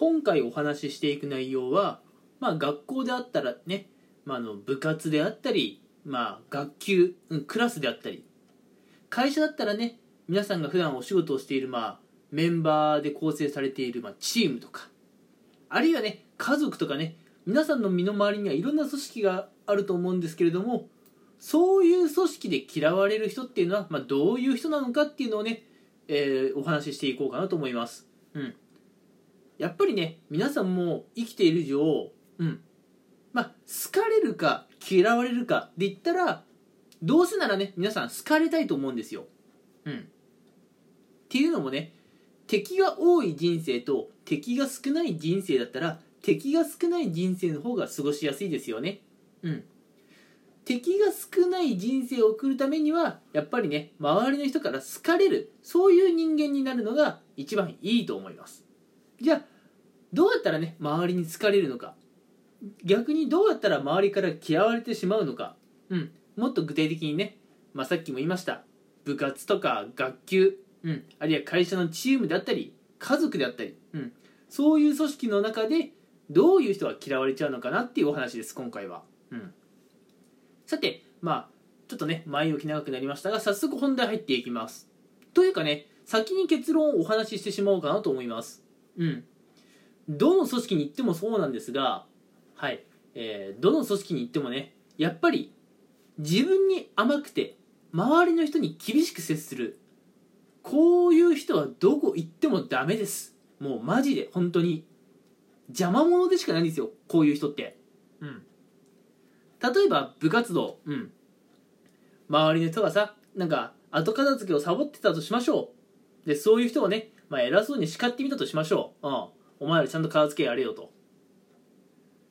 今回お話ししていく内容は、まあ、学校であったらね、まあ、の部活であったり、まあ、学級、うんクラスであったり会社だったらね皆さんが普段お仕事をしている、まあ、メンバーで構成されている、まあ、チームとかあるいはね家族とかね皆さんの身の回りにはいろんな組織があると思うんですけれどもそういう組織で嫌われる人っていうのは、まあ、どういう人なのかっていうのをね、えーお話ししていこうかなと思います。うん。やっぱりね、皆さんも生きている以上、うん。まあ、好かれるか嫌われるかで言ったら、どうせならね、皆さん好かれたいと思うんですよ。うん。っていうのもね、敵が多い人生と敵が少ない人生だったら、敵が少ない人生の方が過ごしやすいですよね。うん。敵が少ない人生を送るためにはやっぱりね周りの人から好かれるそういう人間になるのが一番いいと思いますじゃあどうやったらね周りに好かれるのか。逆にどうやったら周りから嫌われてしまうのか。うん。もっと具体的にね、まあ、さっきも言いました。部活とか学級、うん、あるいは会社のチームであったり家族であったり、うん、そういう組織の中でどういう人が嫌われちゃうのかなっていうお話です今回は、うん、さてまあちょっとね前置き長くなりましたが早速本題入っていきます。というかね先に結論をお話ししてしまおうかなと思います。うん。どの組織に行ってもそうなんですがはい、えーどの組織に行ってもねやっぱり自分に甘くて周りの人に厳しく接するこういう人はどこ行ってもダメです。もうマジで本当に邪魔者でしかないんですよこういう人って。うん。例えば部活動。うん。周りの人がさなんか後片付けをサボってたとしましょう。でそういう人をね、まあ、偉そうに叱ってみたとしましょう、うん、お前らちゃんと片付けやれよと。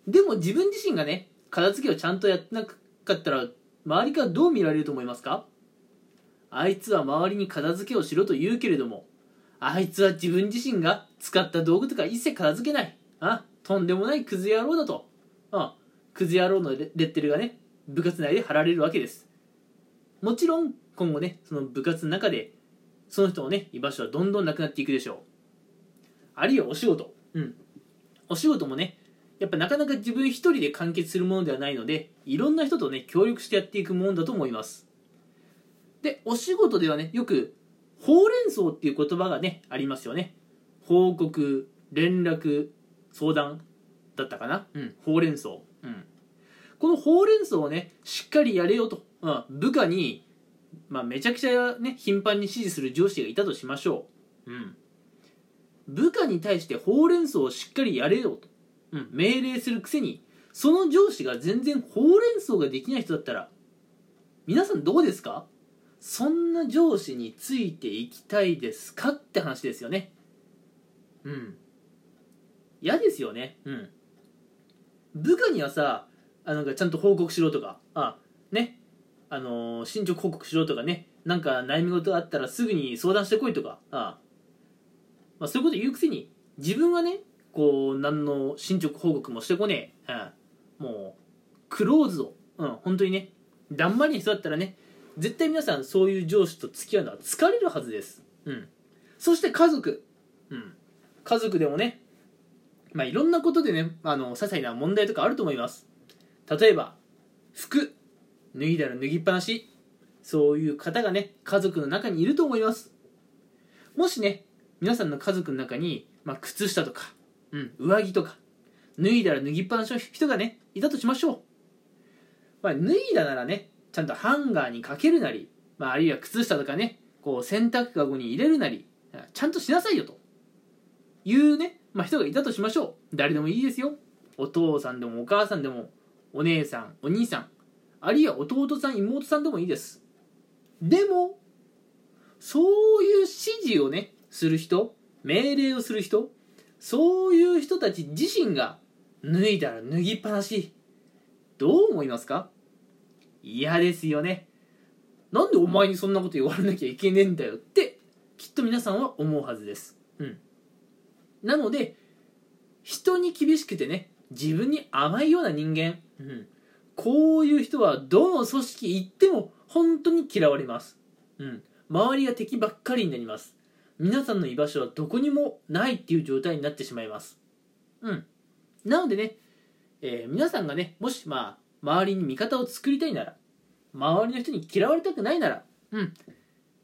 でも自分自身がね片付けをちゃんとやってなかったら周りからどう見られると思いますか？あいつは周りに片付けをしろと言うけれどもあいつは自分自身が使った道具とか一切片付けない。あとんでもないクズ野郎だと。あクズ野郎のレッテルがね部活内で貼られるわけです。もちろん今後ねその部活の中でその人のね居場所はどんどんなくなっていくでしょう。あるいはお仕事。うん。お仕事もねやっぱなかなか自分一人で完結するものではないのでいろんな人とね協力してやっていくものだと思います。でお仕事ではねよくほうれん草っていう言葉がねありますよね。報告連絡相談だったかな？うん。ほうれん草。うん。このほうれん草をねしっかりやれよと、うん、部下に、まあ、めちゃくちゃね頻繁に指示する上司がいたとしましょう、うん、部下に対してほうれん草をしっかりやれよと、うん、命令するくせにその上司が全然ほうれん草ができない人だったら皆さんどうですか？そんな上司についていきたいですか？って話ですよね。うん。嫌ですよね。うん。部下にはさあなんかちゃんと報告しろとか。あね。あのー進捗報告しろとかね。なんか悩み事があったらすぐに相談してこいとか。あ、まあ、そういうこと言うくせに自分はねこう何の進捗報告もしてこねえ、うん、もうクローズドうん。本当にね。だんまりな人だったらね絶対皆さんそういう上司と付き合うのは疲れるはずです。うん。そして家族。うん。家族でもねまあいろんなことでねあの些細な問題とかあると思います。例えば服。脱いだら脱ぎっぱなし。そういう方がね家族の中にいると思います。もしね皆さんの家族の中に、まあ、靴下とか、うん、上着とか脱いだら脱ぎっぱなしの人がねいたとしましょう、まあ、脱いだならねちゃんとハンガーにかけるなり、まあ、あるいは靴下とかねこう洗濯かごに入れるなりちゃんとしなさいよと。いうね、まあ、人がいたとしましょう。誰でもいいですよ。お父さんでもお母さんでもお姉さんお兄さんあるいは弟さん妹さんでもいいです。でもそういう指示をねする人命令をする人そういう人たち自身が脱いだら脱ぎっぱなし。どう思いますか？嫌ですよね。なんでお前にそんなこと言われなきゃいけねえんだよ。ってきっと皆さんは思うはずです。うん。なので人に厳しくてね自分に甘いような人間、うん、こういう人はどの組織行っても本当に嫌われます、うん、周りが敵ばっかりになります。皆さんの居場所はどこにもないっていう状態になってしまいます。うん。なのでね、えー皆さんがねもしまあ周りに味方を作りたいなら周りの人に嫌われたくないならうん。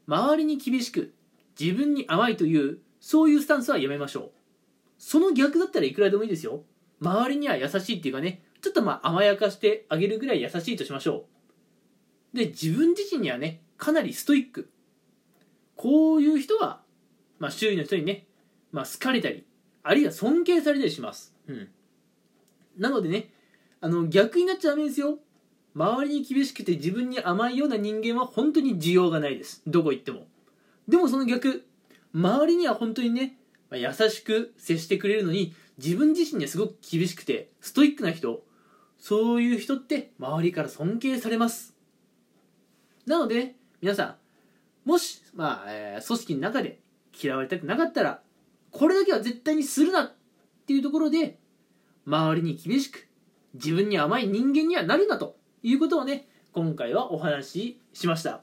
周りに厳しく自分に甘いというそういうスタンスはやめましょう。その逆だったらいくらでもいいですよ。周りには優しいっていうかねちょっとまあ甘やかしてあげるぐらい優しいとしましょう。で自分自身にはねかなりストイック。こういう人は、まあ、周囲の人にね、まあ、好かれたりあるいは尊敬されたりします。うん。なのでねあの逆になっちゃダメですよ。周りに厳しくて自分に甘いような人間は本当に需要がないです。どこ行っても。でもその逆周りには本当にねまあ優しく接してくれるのに自分自身にはすごく厳しくてストイックな人。そういう人って周りから尊敬されます。なので、ね、皆さんもし、まあえー組織の中で嫌われたくなかったらこれだけは絶対にするなっていうところで周りに厳しく自分に甘い人間にはなるなということをね今回はお話ししました。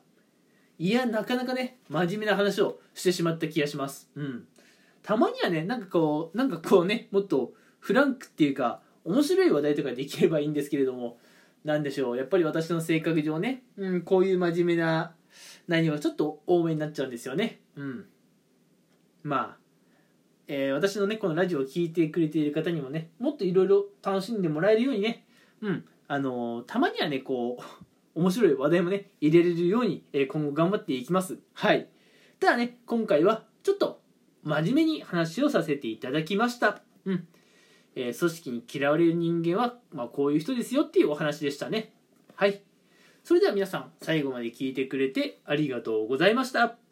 いやなかなかね真面目な話をしてしまった気がします。うん。たまにはねなんかこうなんかこうねもっとフランクっていうか面白い話題とかできればいいんですけれどもなんでしょうやっぱり私の性格上ね、うん、こういう真面目な内容はちょっと多めになっちゃうんですよね。うん。まあ、えー私のねこのラジオを聴いてくれている方にもねもっといろいろ楽しんでもらえるようにねうんあのーたまにはねこう 面白い話題もね入れれるように、えー今後頑張っていきます。はい。ただね今回はちょっと真面目に話をさせていただきました。うん。えー組織に嫌われる人間は、まあ、こういう人ですよっていうお話でしたね。はい。それでは皆さん最後まで聞いてくれてありがとうございました。